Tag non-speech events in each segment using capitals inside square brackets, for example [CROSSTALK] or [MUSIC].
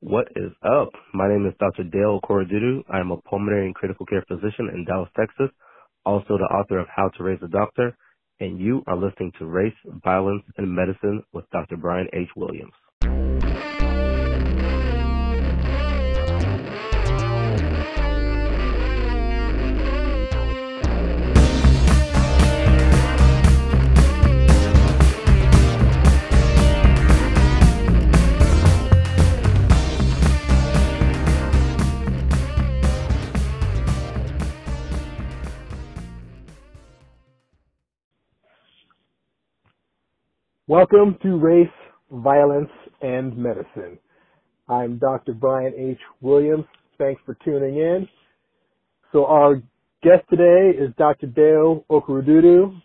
What is up? My name is Dr. Dale Okorodudu. I am a pulmonary and critical care physician in Dallas, Texas, also the author of How to Raise a Doctor, and you are listening to Race, Violence, and Medicine with Dr. Brian H. Williams. Welcome to Race, Violence, and Medicine. I'm Dr. Brian H. Williams. Thanks for tuning in. So our guest today is Dr. Dale Okorodudu.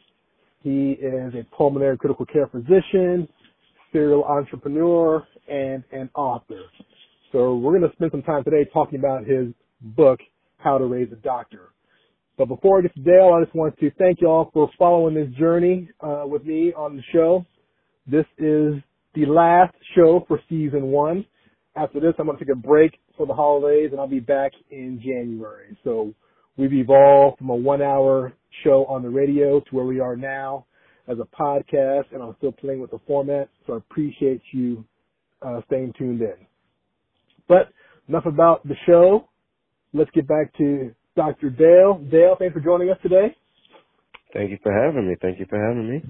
He is a pulmonary critical care physician, serial entrepreneur, and an author. So we're going to spend some time today talking about his book, How to Raise a Doctor. But before I get to Dale, I just want to thank you all for following this journey uh, with me on the show. This is the last show for season one. After this, I'm going to take a break for the holidays and I'll be back in January. So we've evolved from a one hour show on the radio to where we are now as a podcast and I'm still playing with the format. So I appreciate you uh, staying tuned in. But enough about the show. Let's get back to Dr. Dale. Dale, thanks for joining us today. Thank you for having me. Thank you for having me.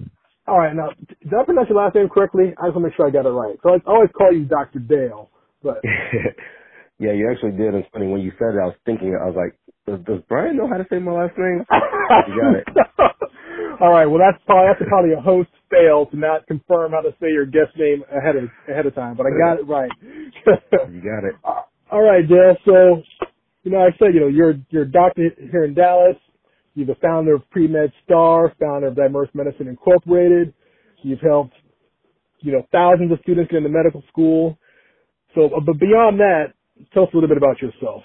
All right, now did I pronounce your last name correctly? I just want to make sure I got it right. So I always call you Dr. Dale, but [LAUGHS] yeah, you actually did. It's funny when you said it. I was thinking. I was like, does, does Brian know how to say my last name? [LAUGHS] you got it. [LAUGHS] All right. Well, that's probably that's probably a host fail to not confirm how to say your guest name ahead of ahead of time, but I got it right. you got it. All right, Dale. So, you know, I said, you know, you're you're a doctor here in Dallas. You're the founder of Pre-Med Star, founder of Diverse Medicine Incorporated. You've helped, you know, thousands of students get into medical school. So, uh, but beyond that, tell us a little bit about yourself.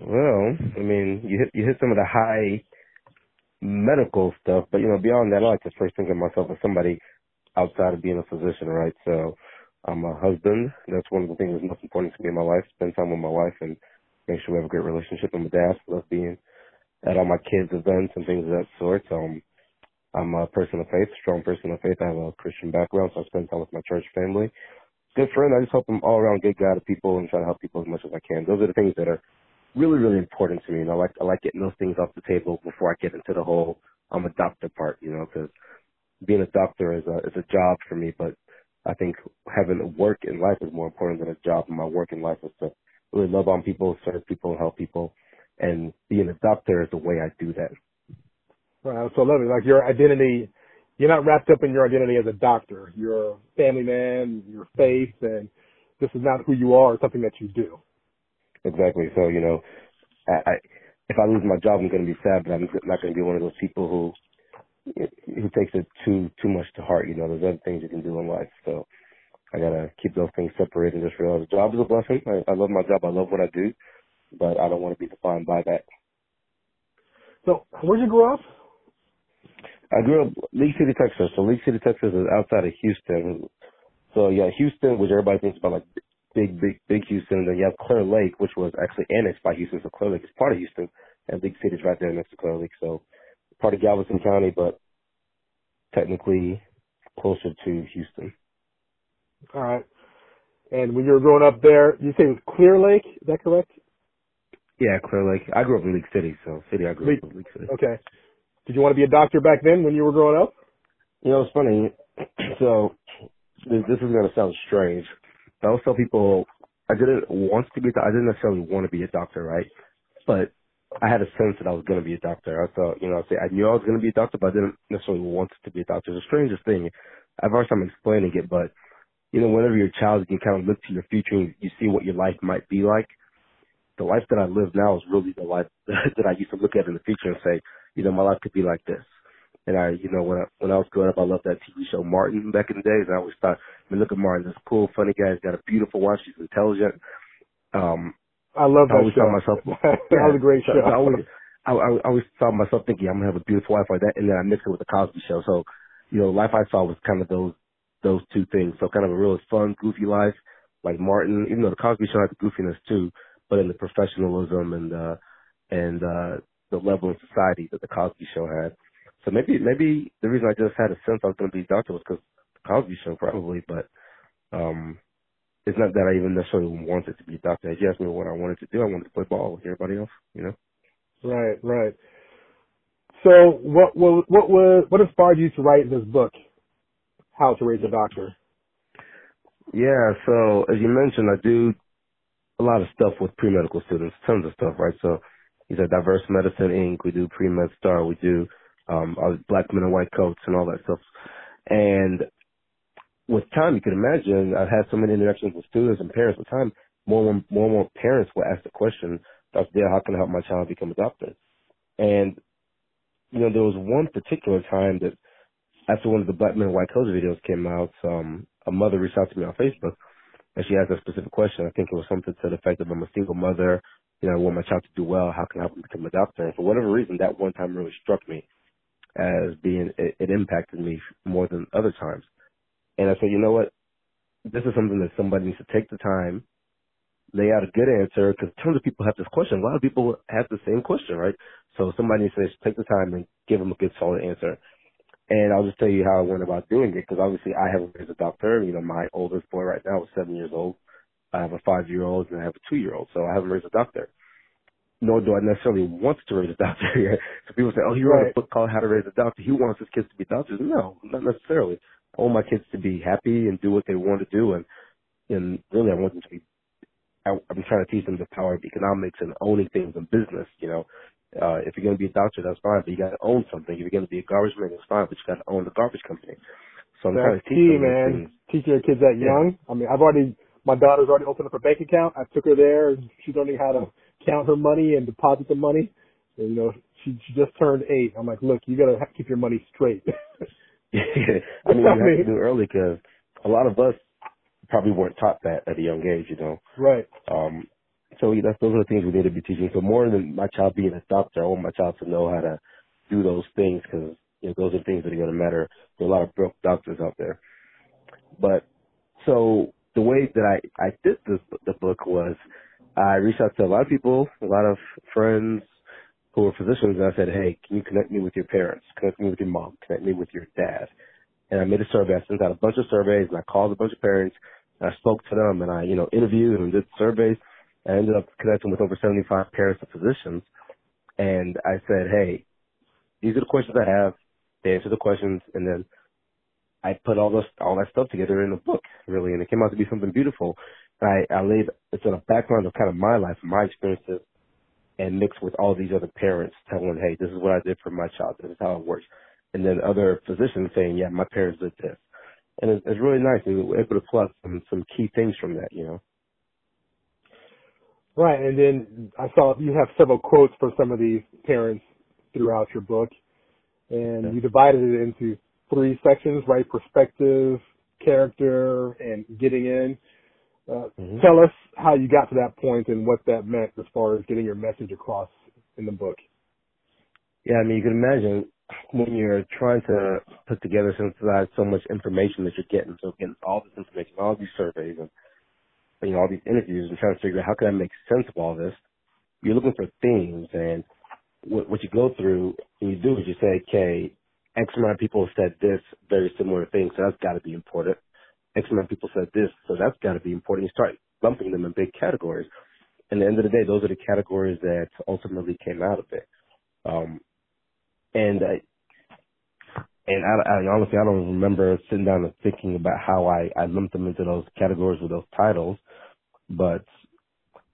Well, I mean, you hit you hit some of the high medical stuff, but you know, beyond that, I like to first think of myself as somebody outside of being a physician, right? So, I'm a husband. That's one of the things that's most important to me in my life. Spend time with my wife and make sure we have a great relationship. I'm a dad. Love being at all my kids' events and things of that sort. Um, I'm a person of faith, strong person of faith. I have a Christian background, so I spend time with my church family. Good friend. I just hope I'm all around good guy to people and try to help people as much as I can. Those are the things that are really, really important to me. And I like, I like getting those things off the table before I get into the whole I'm a doctor part, you know, because being a doctor is a, is a job for me, but I think having work in life is more important than a job. And my work in life is to really love on people, serve people, help people and being a doctor is the way I do that. Wow, so lovely. Like your identity, you're not wrapped up in your identity as a doctor. You're a family man, your faith, and this is not who you are. It's something that you do. Exactly. So you know, I, I if I lose my job, I'm going to be sad, but I'm not going to be one of those people who who takes it too too much to heart. You know, there's other things you can do in life. So I gotta keep those things separated and just realize the job is a blessing. I, I love my job. I love what I do but I don't want to be defined by that. So, where'd you grow up? I grew up League City, Texas. So League City, Texas is outside of Houston. So yeah, Houston, which everybody thinks about like big, big, big Houston. And then you have Clear Lake, which was actually annexed by Houston. So Clear Lake is part of Houston, and League City is right there next to Clear Lake. So part of Galveston County, but technically closer to Houston. All right. And when you were growing up there, you say it was Clear Lake? Is that correct? Yeah, Clear Lake. I grew up in League City, so city I grew up in League City. Okay. Did you want to be a doctor back then when you were growing up? You know, it's funny. [CLEARS THROAT] So this, this is gonna sound strange. I always tell people I didn't want to be. I didn't necessarily want to be a doctor, right? But I had a sense that I was gonna be a doctor. I thought, you know, I say I knew I was gonna be a doctor, but I didn't necessarily want to be a doctor. It's the strangest thing. I've hard time explaining it, but you know, whenever you're a child, you can kind of look to your future and you see what your life might be like the life that I live now is really the life [LAUGHS] that I used to look at in the future and say, you know, my life could be like this. And I, you know, when I, when I was growing up, I loved that TV show Martin back in the days. And I always thought, I mean, look at Martin, this cool, funny guy. He's got a beautiful wife. She's intelligent. Um, I love that I always show. thought myself, [LAUGHS] that was a great show. I always, I, I always thought myself thinking I'm gonna have a beautiful wife like that, and then I mixed it with the Cosby Show. So, you know, life I saw was kind of those those two things. So, kind of a really fun, goofy life, like Martin, even though the Cosby Show had the goofiness too, but in the professionalism and uh and uh the level of society that the Cosby Show had. So maybe maybe the reason I just had a sense I was going to be a doctor was because the Cosby Show probably, but um it's not that I even necessarily wanted to be a doctor. If you asked me what I wanted to do, I wanted to play ball with everybody else, you know. Right, right. So what what what was what inspired you to write this book, How to Raise a Doctor? Yeah, so as you mentioned, I do a lot of stuff with pre-medical students, tons of stuff, right? So he's a Diverse Medicine Inc. We do pre-med star, we do um black men in white coats and all that stuff. And with time, you can imagine I've had so many interactions with students and parents. With time, more and more, more, and more parents will ask the question, Dr. Dale, how can I help my child become a doctor? And, you know, there was one particular time that after one of the Black Men in White Coats videos came out, um, a mother reached out to me on Facebook and she asked a specific question. I think it was something to the effect of I'm a single mother, you know, I want my child to do well, how can I help him become a doctor? And for whatever reason, that one time really struck me as being, it, it impacted me more than other times. And I said, you know what? This is something that somebody needs to take the time, lay out a good answer, because tons of people have this question. A lot of people have the same question, right? So somebody needs to take the time and give them a good, solid answer. And I'll just tell you how I went about doing it, because obviously I haven't raised a doctor. You know, my oldest boy right now is seven years old. I have a five-year-old and I have a two-year-old, so I haven't raised a doctor. Nor do I necessarily want to raise a [LAUGHS] doctor yet. So people say, "Oh, he wrote Right. a book called How to Raise a Doctor." He wants his kids to be doctors. No, not necessarily. I want my kids to be happy and do what they want to do, and and really, I want them to be. I, I'm trying to teach them the power of economics and owning things in business. You know, uh, if you're going to be a doctor, that's fine, but you got to own something. If you're going to be a garbage man, that's fine, but you got to own the garbage company. So I'm trying That's to teach key, man. things. Teaching your kids that Yeah. young. I mean, I've already, my daughter's already opened up a bank account. I took her there and she's learning how to count her money and deposit the money. And, you know, she, she just turned eight. I'm like, look, you got to keep your money straight. [LAUGHS] [LAUGHS] I mean, you have to do it early because a lot of us probably weren't taught that at a young age, you know. right. Um, so that's, those are the things we need to be teaching. So more than my child being a doctor, I want my child to know how to do those things because you know, those are things that are going to matter. There are a lot of broke doctors out there. But so the way that I I did this the book was I reached out to a lot of people, a lot of friends who were physicians, and I said, hey, can you connect me with your parents? Connect me with your mom. Connect me with your dad. And I made a survey. I sent out a bunch of surveys, and I called a bunch of parents. And I spoke to them, and I you know interviewed and did surveys. I ended up connecting with over 75 parents and physicians. And I said, hey, these are the questions I have. They answer the questions, and then I put all this all that stuff together in a book, really, and it came out to be something beautiful. I, I laid it's in a background of kind of my life, my experiences, and mixed with all these other parents telling, hey, this is what I did for my child. This is how it works. And then other physicians saying, yeah, my parents did this. And it's, it's really nice. We were able to pull out some, some key things from that, you know. Right. And then I saw you have several quotes from some of these parents throughout your book. And Yeah. you divided it into three sections, right? Perspective, character, and getting in. Uh, Mhm. Tell us how you got to that point and what that meant as far as getting your message across in the book. Yeah, I mean, you can imagine when you're trying to put together, synthesize so much information that you're getting, so getting all this information, all these surveys, and you know all these interviews, and trying to figure out how can I make sense of all this. You're looking for themes, and what, what you go through, and you do is you say, okay, X amount of people said this very similar thing, so that's got to be important. X amount of people said this, so that's got to be important. You start lumping them in big categories. And at the end of the day, those are the categories that ultimately came out of it. Um, and I, and I, I honestly I don't remember sitting down and thinking about how I I lumped them into those categories with those titles, but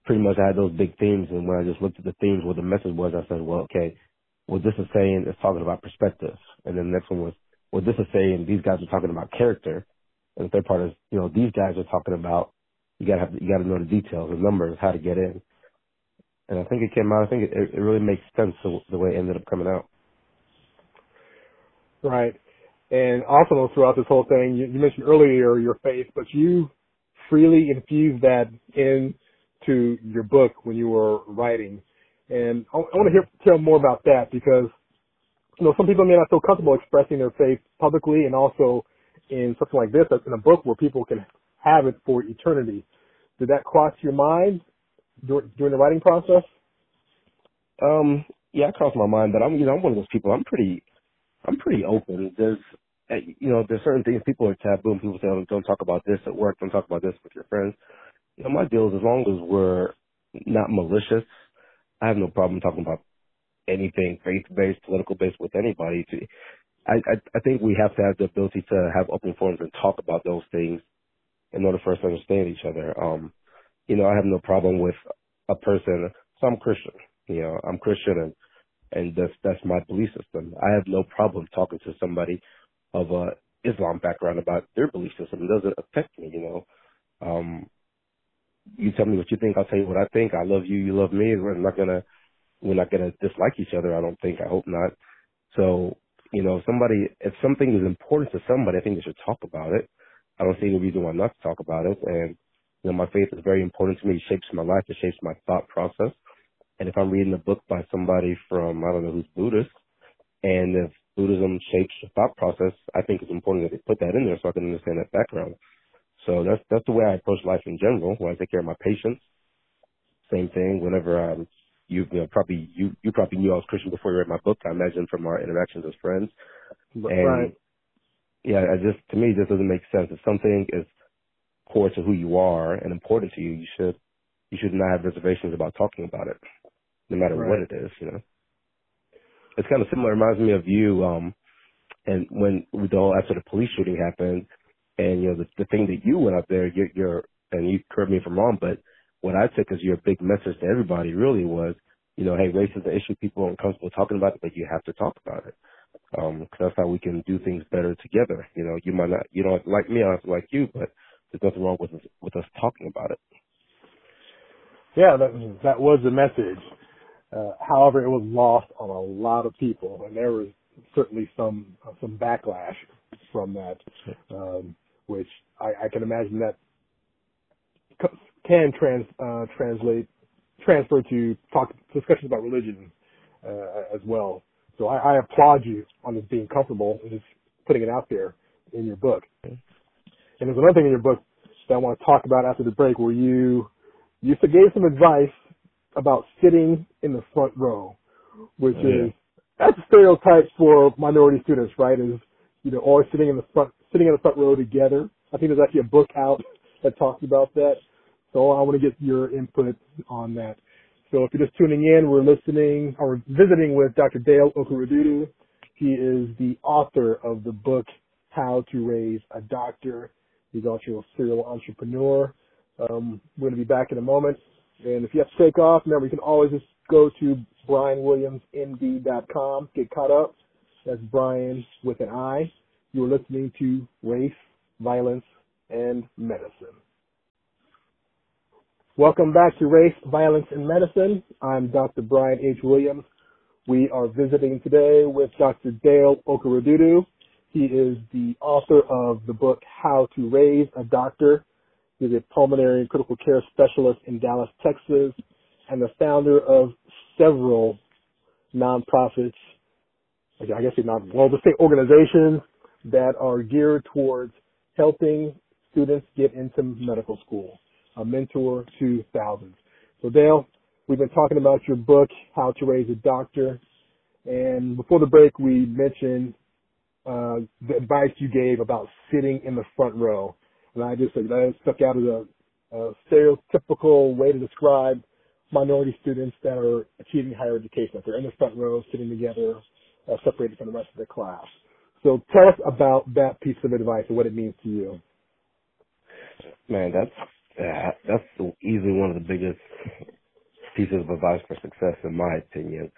pretty much I had those big themes, and when I just looked at the themes, what the message was, I said, well, okay, what this is saying is talking about perspective, and then the next one was what this is saying, these guys are talking about character, and the third part is you know these guys are talking about you gotta have you gotta know the details, the numbers, how to get in, and I think it came out. I think it, it really makes sense the, the way it ended up coming out. Right. And also throughout this whole thing, you, you mentioned earlier your faith, but you freely infused that into your book when you were writing. And I, I want to hear tell more about that because you know some people may not feel comfortable expressing their faith publicly, and also in something like this, in a book where people can have it for eternity. Did that cross your mind during, during the writing process? Um, yeah, it crossed my mind, but I'm, you know, I'm one of those people. I'm pretty, I'm pretty open. There's, eh, you know, there's certain things people are taboo. And people say, oh, don't talk about this at work. Don't talk about this with your friends. You know, my deal is as long as we're not malicious, I have no problem talking about anything faith-based, political-based with anybody. I, I, I think we have to have the ability to have open forums and talk about those things in order for us to understand each other. Um, you know, I have no problem with a person. So I'm Christian. You know, I'm Christian and and that's that's my belief system. I have no problem talking to somebody of a Islam background about their belief system. It doesn't affect me, you know. Um you tell me what you think, I'll tell you what I think. I love you, you love me. We're not gonna we're not gonna dislike each other, I don't think. I hope not. So, you know, somebody if something is important to somebody, I think they should talk about it. I don't see any reason why not to talk about it. And you know, my faith is very important to me. It shapes my life, it shapes my thought process. And if I'm reading a book by somebody from, I don't know who's Buddhist, and if Buddhism shapes the thought process, I think it's important that they put that in there so I can understand that background. So that's that's the way I approach life in general. When I take care of my patients, same thing. Whenever um, you, you know, probably you you probably knew I was Christian before you read my book. I imagine from our interactions as friends. And right. yeah, I just to me this doesn't make sense. If something is core to who you are and important to you, you should you should not have reservations about talking about it no matter right. what it is, you know. It's kind of similar. It reminds me of you, um, and when the whole after the police shooting happened, and you know the the thing that you went up there, you're, you're and you correct me if I'm wrong, but what I took as your big message to everybody really was, you know, hey, race is an issue. People are uncomfortable talking about it, but you have to talk about it. Um, cause that's how we can do things better together. You know, you might not, you don't like me, I don't like you, but there's nothing wrong with us, with us talking about it. Yeah, that, that was the message. Uh, however, it was lost on a lot of people, and there was certainly some uh, some backlash from that, um, which I, I can imagine that can trans uh, translate transfer to talk discussions about religion uh, as well. So I, I applaud you on just being comfortable and just putting it out there in your book. And there's another thing in your book that I want to talk about after the break, where you you gave some advice about sitting in the front row, which yeah. is that's a stereotype for minority students, right? Is you know always sitting in the front sitting in the front row together. I think there's actually a book out that talks about that. So I want to get your input on that. So if you're just tuning in, we're listening or visiting with Dr. Dale Okorodudu. He is the author of the book How to Raise a Doctor. He's also a serial entrepreneur. Um, we're going to be back in a moment. And if you have to take off, remember you can always just go to brianwilliamsmd.com, get caught up. That's Brian with an I. You are listening to Race, Violence, and Medicine. Welcome back to Race, Violence, and Medicine. I'm Dr. Brian H. Williams. We are visiting today with Dr. Dale Okorodudu. He is the author of the book How to Raise a Doctor He's a pulmonary and critical care specialist in Dallas, Texas, and the founder of several nonprofits, I guess you not, well, let's say organizations that are geared towards helping students get into medical school, a mentor to thousands. So Dale, we've been talking about your book, How to Raise a Doctor, and before the break we mentioned uh, the advice you gave about sitting in the front row. And I just that stuck out as a, a stereotypical way to describe minority students that are achieving higher education, that they're in the front row, sitting together, uh, separated from the rest of the class. So tell us about that piece of advice and what it means to you. Man, that's that's easily one of the biggest pieces of advice for success, in my opinion,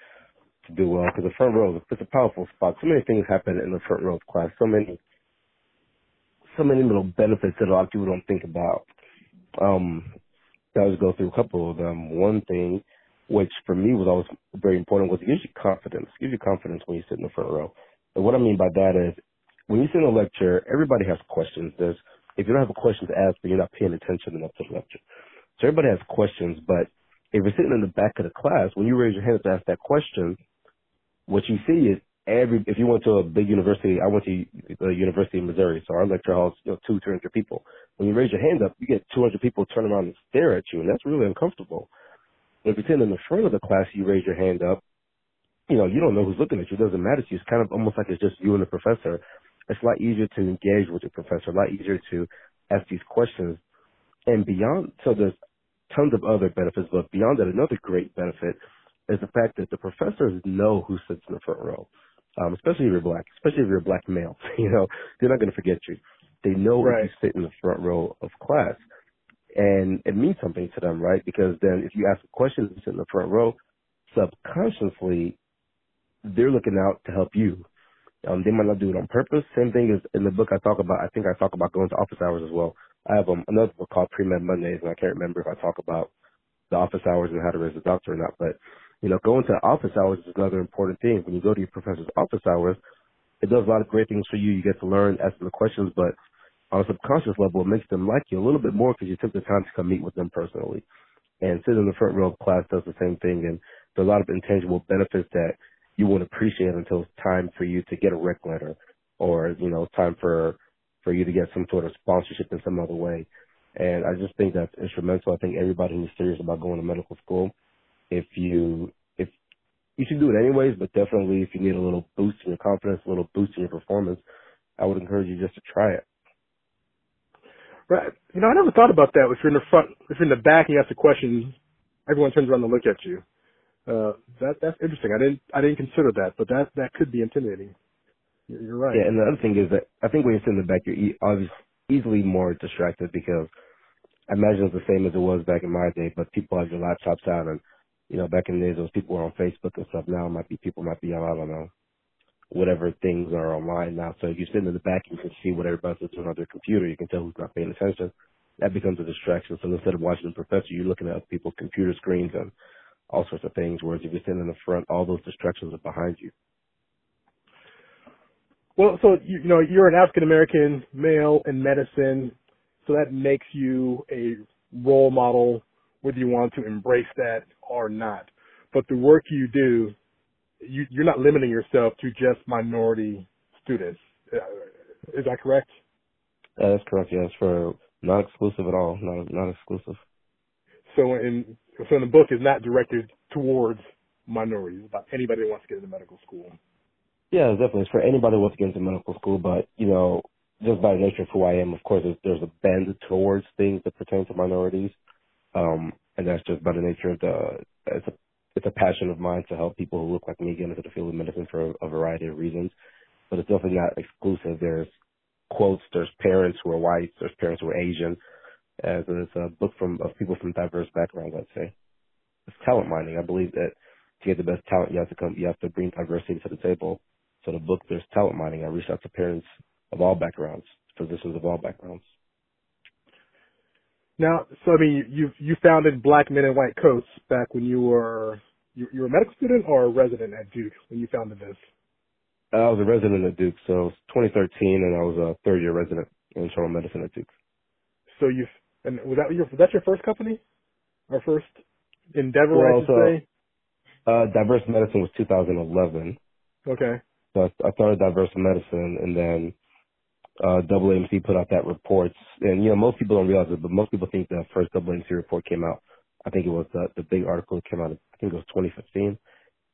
to do well. Because the front row, it's a powerful spot. So many things happen in the front row of class. So many so many little benefits that a lot of people don't think about. Um, I'll go through a couple of them. One thing, which for me was always very important, was it gives you confidence. It gives you confidence when you sit in the front row. And what I mean by that is, when you sit in a lecture, everybody has questions. There's, if you don't have a question to ask, then you're not paying attention enough to the lecture. So everybody has questions, but if you're sitting in the back of the class, when you raise your hand to ask that question, what you see is every if you went to a big university, I went to the University of Missouri, so our lecture hall is you know two, three hundred people. When you raise your hand up, you get two hundred people turn around and stare at you, and that's really uncomfortable. But If you're sitting in the front of the class, you raise your hand up. You know, you don't know who's looking at you. It doesn't matter to you. It's kind of almost like it's just you and the professor. It's a lot easier to engage with the professor, a lot easier to ask these questions. And beyond, so there's tons of other benefits, but beyond that, another great benefit is the fact that the professors know who sits in the front row um, especially if you're black, especially if you're a black male. [LAUGHS] You know, they're not going to forget you. They know right. if you sit in the front row of class, and it means something to them, right? Because then if you ask a question and sit in the front row, subconsciously, they're looking out to help you. Um, they might not do it on purpose. Same thing as in the book I talk about. I think I talk about going to office hours as well. I have um, another book called Pre Med Mondays, and I can't remember if I talk about the office hours and how to raise a doctor or not. But you know, going to office hours is another important thing. When you go to your professor's office hours, it does a lot of great things for you. You get to learn, ask them the questions, but on a subconscious level, it makes them like you a little bit more because you took the time to come meet with them personally. And sitting in the front row of class does the same thing. And there's a lot of intangible benefits that you won't appreciate until it's time for you to get a rec letter or, you know, time for, for you to get some sort of sponsorship in some other way. And I just think that's instrumental. I think everybody who's serious about going to medical school if you if you should do it anyways, but definitely if you need a little boost in your confidence, a little boost in your performance, I would encourage you just to try it. Right. You know, I never thought about that. If you're in the front, if you're in the back, and you ask a question, everyone turns around to look at you. Uh, that that's interesting. I didn't I didn't consider that, but that that could be intimidating. You're, you're right. Yeah, and the other thing is that I think when you sit in the back, you're e- obviously easily more distracted because I imagine it's the same as it was back in my day. But people have their laptops out and you know, back in the days, those people were on Facebook and stuff. Now, might be people might be on, I don't know, whatever things are online now. So if you sit in the back, you can see what everybody's doing on their computer. You can tell who's not paying attention. That becomes a distraction. So instead of watching the professor, you're looking at people's computer screens and all sorts of things. Whereas if you're in the front, all those distractions are behind you. Well, so you, you know, you're an African American male in medicine, so that makes you a role model whether you want to embrace that or not. But the work you do, you, you're not limiting yourself to just minority students. Uh, is that correct? That's correct. Yes, for not exclusive at all. Not not exclusive. So in so in the book is not directed towards minorities, about anybody that wants to get into medical school. Yeah, definitely. It's for anybody who wants to get into medical school, but you know, just by the nature of who I am, of course, there's, there's a bend towards things that pertain to minorities. Um, and that's just by the nature of the, it's a, it's a passion of mine to help people who look like me get into the field of medicine for a, a variety of reasons. But it's definitely not exclusive. There's quotes, there's parents who are white, there's parents who are Asian. As it's a book from of people from diverse backgrounds, I'd say. It's talent mining. I believe that to get the best talent, you have to come, you have to bring diversity to the table. So the book, there's talent mining. I reached out to parents of all backgrounds, physicians of all backgrounds. Now, so I mean, you you founded Black Men in White Coats back when you were you, you were a medical student or a resident at Duke when you founded this. I was a resident at Duke, so 2013, and I was a third year resident in internal medicine at Duke. So you and was that your was that your first company, or first endeavor? Well, I should so, say. Uh, diverse medicine was 2011. Okay. So I, I started diverse medicine, and then uh, AAMC put out that report. And, you know, most people don't realize it, but most people think the first AAMC report came out. I think it was the, the big article that came out, I think it was 2015.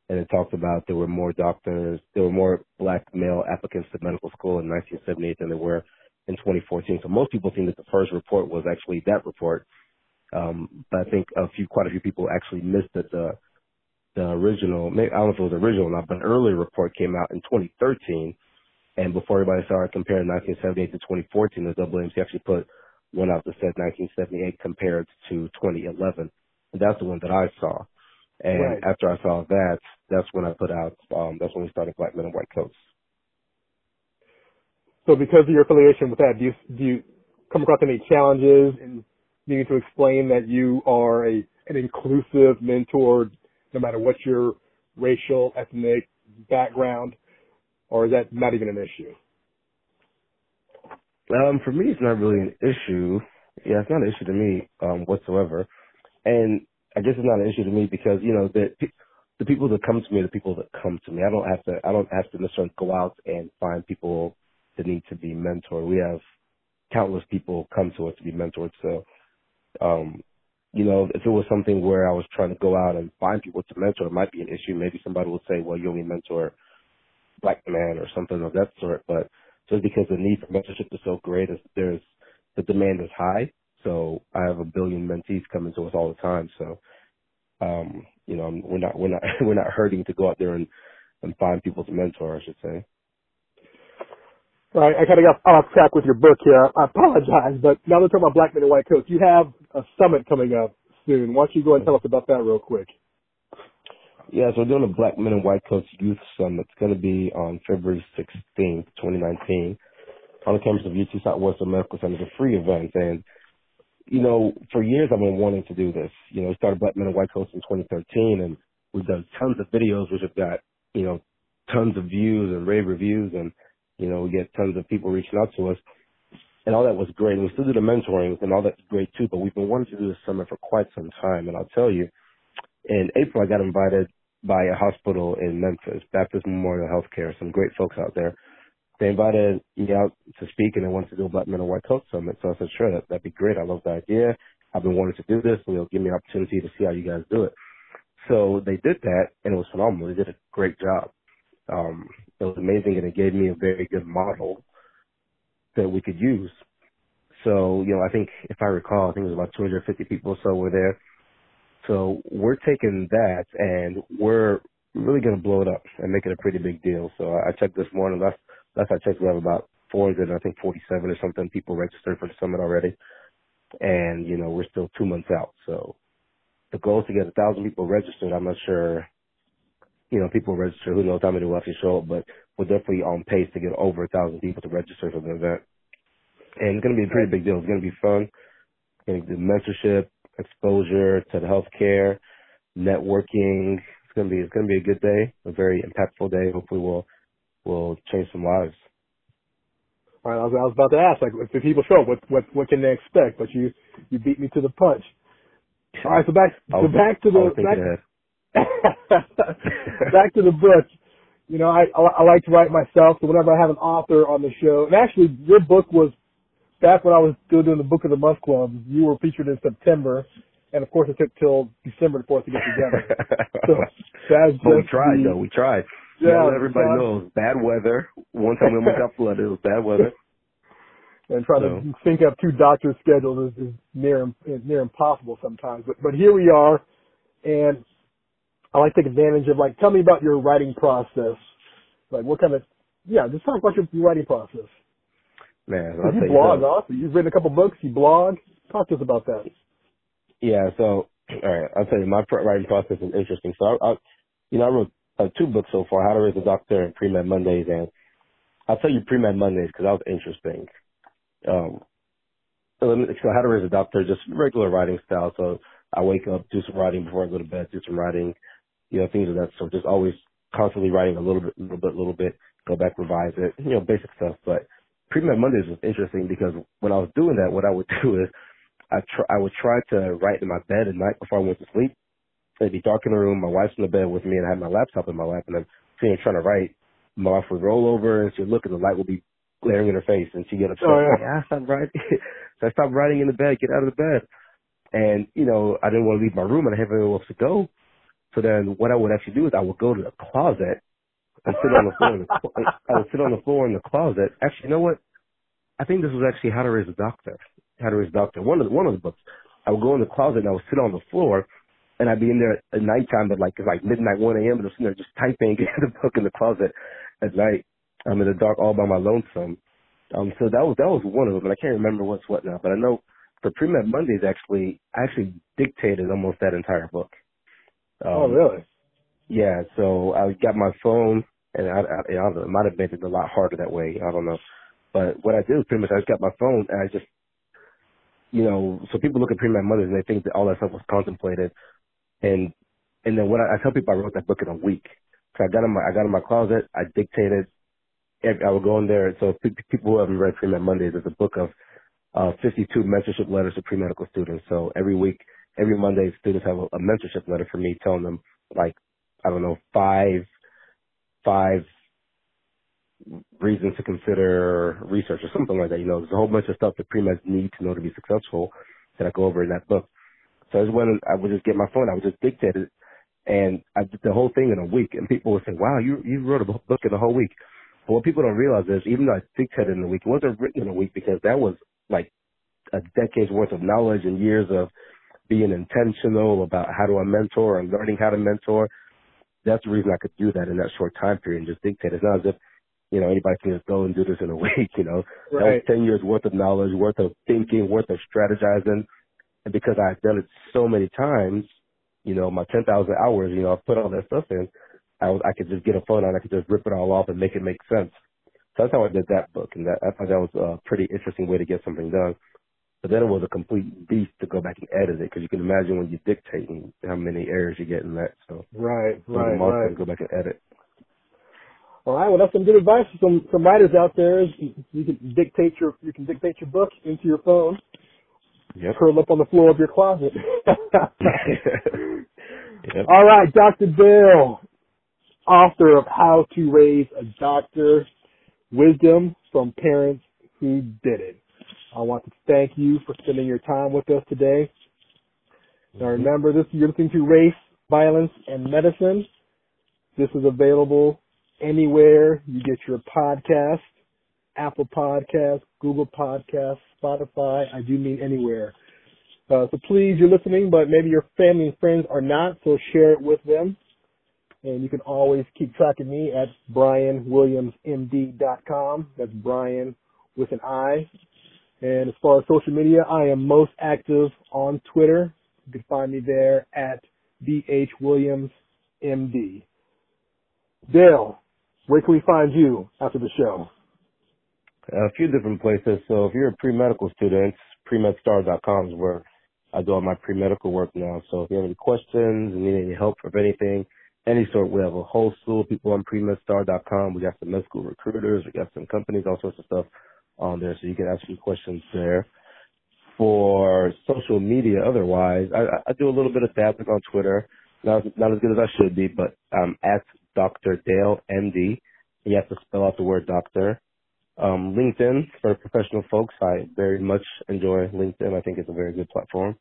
And it talked about there were more doctors, there were more black male applicants to medical school in 1978 than there were in 2014. So most people think that the first report was actually that report. Um, but I think a few, quite a few people actually missed that the, the original, I don't know if it was original or not, but an earlier report came out in 2013 and before everybody started comparing 1978 to 2014, the AAMC actually put one out that said 1978 compared to 2011. And that's the one that I saw. And right. after I saw that, that's when I put out, um, that's when we started Black Men in White Coats. So because of your affiliation with that, do you, do you come across any challenges in needing to explain that you are a, an inclusive mentor, no matter what your racial, ethnic background? Or is that not even an issue? Um, for me, it's not really an issue. Yeah, it's not an issue to me um, whatsoever. And I guess it's not an issue to me because you know that the people that come to me are the people that come to me. I don't have to I don't have to necessarily go out and find people that need to be mentored. We have countless people come to us to be mentored. So um you know, if it was something where I was trying to go out and find people to mentor, it might be an issue. Maybe somebody would say, Well, you only mentor black man or something of that sort. But just because the need for mentorship is so great, there's the demand is high. So I have a billion mentees coming to us all the time. So, um, you know, we're not we're not [LAUGHS] we're not hurting to go out there and and find people to mentor. I should say. Right, I kind of got off track with your book here. I apologize, but now we're talking about black men and white coats. You have a summit coming up soon. Why don't you go and tell us about that real quick? Yeah, so we're doing a Black Men and White Coats Youth Summit. It's going to be on February 16th, 2019, on the campus of UT Southwestern Medical Center. It's a free event, and you know, for years I've been wanting to do this. You know, we started Black Men and White Coats in 2013, and we've done tons of videos which have got you know tons of views and rave reviews, and you know we get tons of people reaching out to us, and all that was great. And we still do the mentoring, and all that's great too. But we've been wanting to do this summit for quite some time, and I'll tell you, in April I got invited by a hospital in Memphis, Baptist Memorial Healthcare. Some great folks out there. They invited me out to speak and they wanted to do a Black Men in White Coat Summit. So I said, sure, that, that'd be great. I love the idea. I've been wanting to do this and it'll give me an opportunity to see how you guys do it. So they did that and it was phenomenal. They did a great job. Um, it was amazing and it gave me a very good model that we could use. So, you know, I think if I recall, I think it was about 250 people or so were there so we're taking that and we're really going to blow it up and make it a pretty big deal. So I checked this morning. Last last I checked, we have about 400, I think 47 or something people registered for the summit already. And you know we're still two months out. So the goal is to get a thousand people registered. I'm not sure. You know, people register. Who knows how many will actually show up? But we're definitely on pace to get over a thousand people to register for the event. And it's going to be a pretty big deal. It's going to be fun. Going to do mentorship, exposure to the healthcare, networking. It's gonna be it's gonna be a good day, a very impactful day. Hopefully, we'll we'll change some lives. All right, I was, I was about to ask, like, if people show up, what what what can they expect? But you you beat me to the punch. All right, so back so back to the back, [LAUGHS] back to the book. You know, I, I I like to write myself, so whenever I have an author on the show, and actually your book was back when I was still doing the Book of the Month Club, you were featured in September, and of course it took till December for us to get together. [LAUGHS] so that's but we tried the, though. We tried. Yeah, let everybody uh, knows bad weather. One time we almost got [LAUGHS] flooded. It was bad weather. And trying so. to sync up two doctors' schedules is, is near is near impossible sometimes. But but here we are, and I like to take advantage of like tell me about your writing process. Like what kind of yeah, just talk about your writing process. Man, I'll you blog also. You've written a couple books. You blog. Talk to us about that. Yeah. So, all right. I'll tell you, my writing process is interesting. So, I, I you know, I wrote uh, two books so far: How to Raise a Doctor and Pre Med Mondays. And I'll tell you Pre Med Mondays because that was interesting. Um, so, so How to Raise a Doctor, just regular writing style. So I wake up, do some writing before I go to bed, do some writing, you know, things of that sort. Just always constantly writing a little bit, little bit, little bit. Go back, revise it, you know, basic stuff. But Pre-Med Mondays was interesting because when I was doing that, what I would [LAUGHS] do is I try, I would try to write in my bed at night before I went to sleep. It'd be dark in the room. My wife's in the bed with me, and I had my laptop in my lap, and I'm sitting trying to write. My wife would roll over, and she'd look, and the light would be glaring in her face, and she'd get upset. Oh, yeah. [LAUGHS] Like, ah, stop writing. [LAUGHS] so I stopped writing in the bed. Get out of the bed. And you know, I didn't want to leave my room, and I didn't have anywhere else to go. So then, what I would actually do is I would go to the closet and sit on the floor. In the, I would sit on the floor in the closet. Actually, you know what? I think this was actually How to Raise a Doctor. How to Raise a Doctor. One of the, one of the books. I would go in the closet and I would sit on the floor, and I'd be in there at nighttime at like it's like midnight, 1 a.m. and I'm sitting there just typing [LAUGHS] the book in the closet at night. I'm in the dark all by my lonesome. Um, so that was that was one of them, and I can't remember what's what now, but I know for Pre Med Mondays actually I actually dictated almost that entire book. Um, oh really? Yeah. So I got my phone, and I, I, I don't know, it might have made it a lot harder that way. I don't know. But what I did was pretty much I just got my phone and I just, you know, so people look at Pre-Med Mondays and they think that all that stuff was contemplated. And, and then what I, I tell people I wrote that book in a week. So I got in my, I got in my closet, I dictated, I would go in there. So people who haven't read Pre-Med Mondays, there's a book of, uh, 52 mentorship letters to pre-medical students. So every week, every Monday, students have a, a mentorship letter from me telling them like I don't know, five, five reasons to consider research or something like that. You know, there's a whole bunch of stuff that pre-meds need to know to be successful that I go over in that book. So I just went, I would just get my phone, I would just dictate it, and I did the whole thing in a week. And people would say, "Wow, you you wrote a book in a whole week." But what people don't realize is, even though I dictated in a week, it wasn't written in a week because that was like a decade's worth of knowledge and years of being intentional about how do I mentor and learning how to mentor. That's the reason I could do that in that short time period and just dictate. It's not as if you know, anybody can just go and do this in a [LAUGHS] week, you know. Right. That was 10 years worth of knowledge, worth of thinking, worth of strategizing. And because I've done it so many times, you know, my 10,000 hours, you know, I've put all that stuff in, I was, I could just get a phone and I could just rip it all off and make it make sense. So that's how I did that book. And that, I thought that was a pretty interesting way to get something done. But then it was a complete beast to go back and edit it because you can imagine when you're dictating how many errors you get in that. So right, right, right. go back and edit. All right, well, that's some good advice for some some writers out there. You can dictate your you can dictate your book into your phone, Yep. curl up on the floor of your closet. [LAUGHS] yep. All right, Dr. Dale, author of How to Raise a Doctor, Wisdom from Parents Who Did It. I want to thank you for spending your time with us today. Now remember, this you're listening to Race, Violence, and Medicine. This is available anywhere you get your podcast, Apple Podcast, Google Podcast, Spotify. I do mean anywhere. Uh, so please, you're listening, but maybe your family and friends are not, so share it with them. And you can always keep track of me at brianwilliamsmd.com. That's Brian with an I. And as far as social media, I am most active on Twitter. You can find me there at bhwilliamsmd. Dale, where can we find you after the show? A few different places. So if you're a pre-medical student, premedstar.com is where I do all my pre-medical work now. So if you have any questions need any help with anything, any sort, we have a whole slew of people on premedstar.com. We got some med school recruiters, we got some companies, all sorts of stuff on there. So you can ask me questions there. For social media, otherwise, I, I do a little bit of dabbling on Twitter. Not, not as good as I should be, but um, at Dr. Dale MD. You have to spell out the word doctor. Um, LinkedIn for professional folks. I very much enjoy LinkedIn. I think it's a very good platform.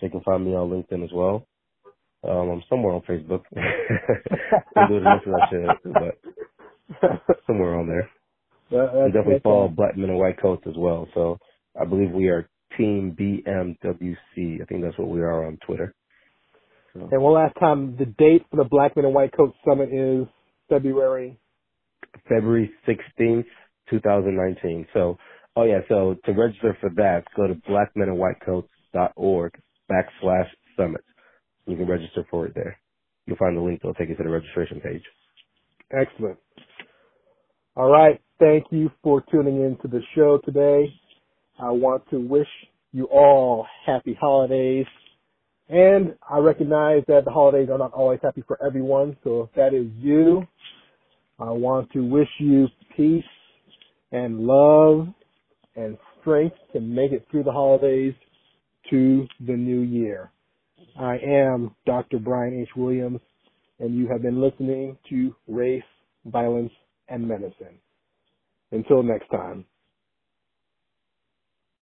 So you can find me on LinkedIn as well. Um, I'm somewhere on Facebook. [LAUGHS] I'm doing as much as I should, but somewhere on there. And that's- definitely follow. Black Men in White Coats as well. So I believe we are Team BMWC. I think that's what we are on Twitter. So And one last time, the date for the Black Men in White Coats Summit is February. February 16th, 2019. So, oh yeah, so to register for that, go to blackmenandwhitecoats.org backslash summit. You can register for it there. You'll find the link that'll take you to the registration page. Excellent. All right. Thank you for tuning in to the show today. I want to wish you all happy holidays. And I recognize that the holidays are not always happy for everyone. So if that is you, I want to wish you peace and love and strength to make it through the holidays to the new year. I am Dr. Brian H. Williams, and you have been listening to Race, Violence, and Medicine. Until next time.